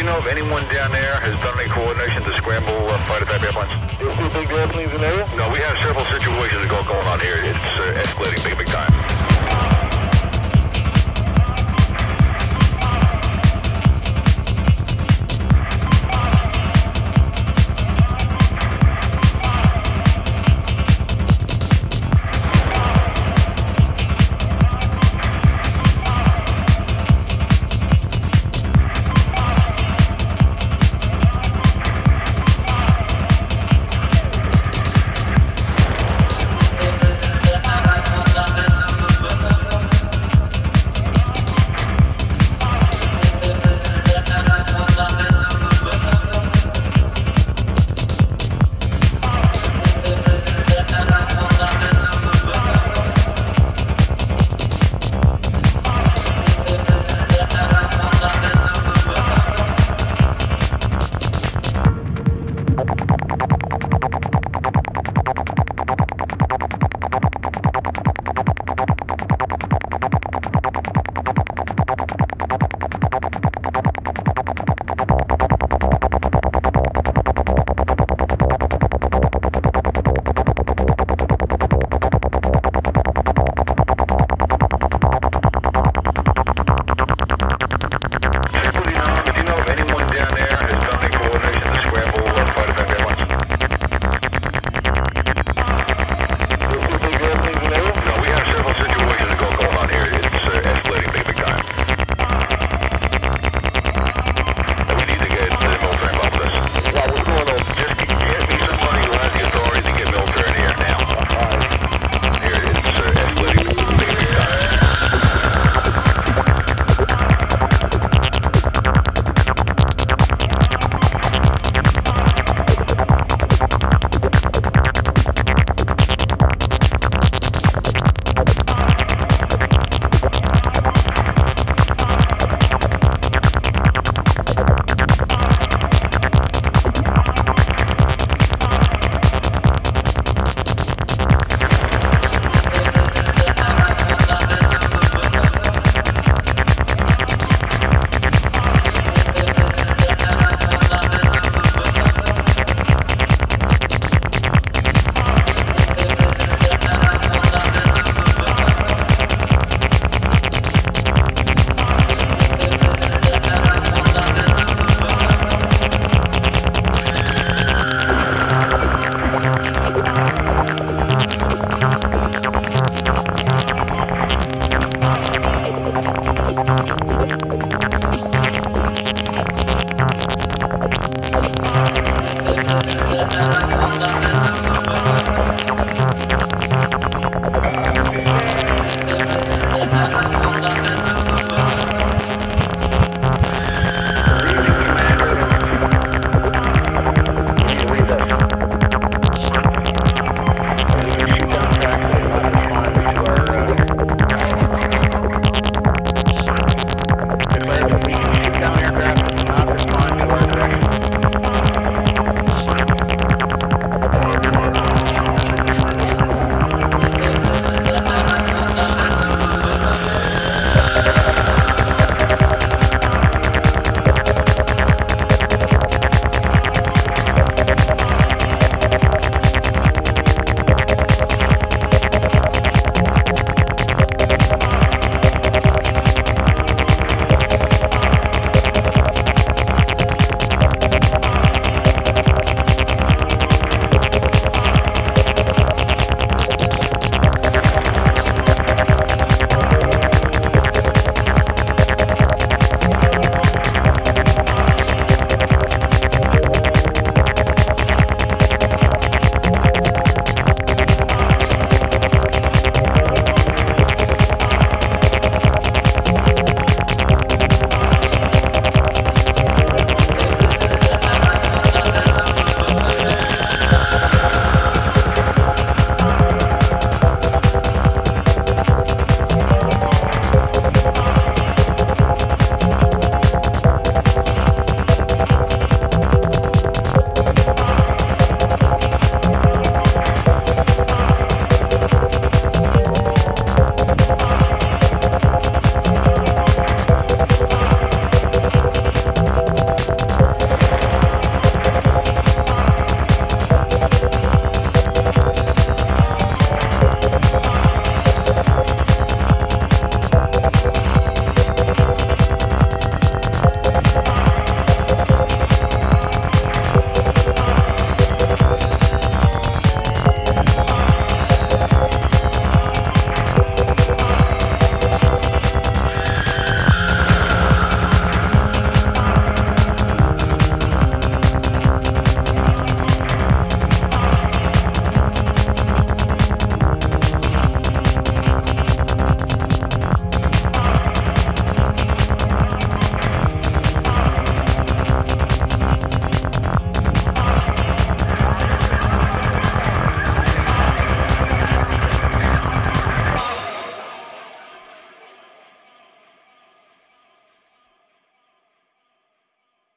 You know if anyone down there has done any coordination to scramble uh, fighter type airplanes? Is there big airplanes in the area? No, we have several situations go- going on here. It's uh, escalating big, big time.